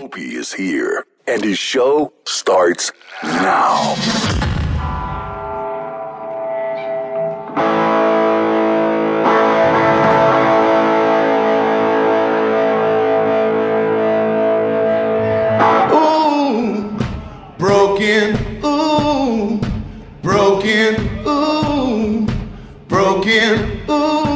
Opie is here, and his show starts now. Ooh, broken, ooh, broken, ooh, broken, ooh.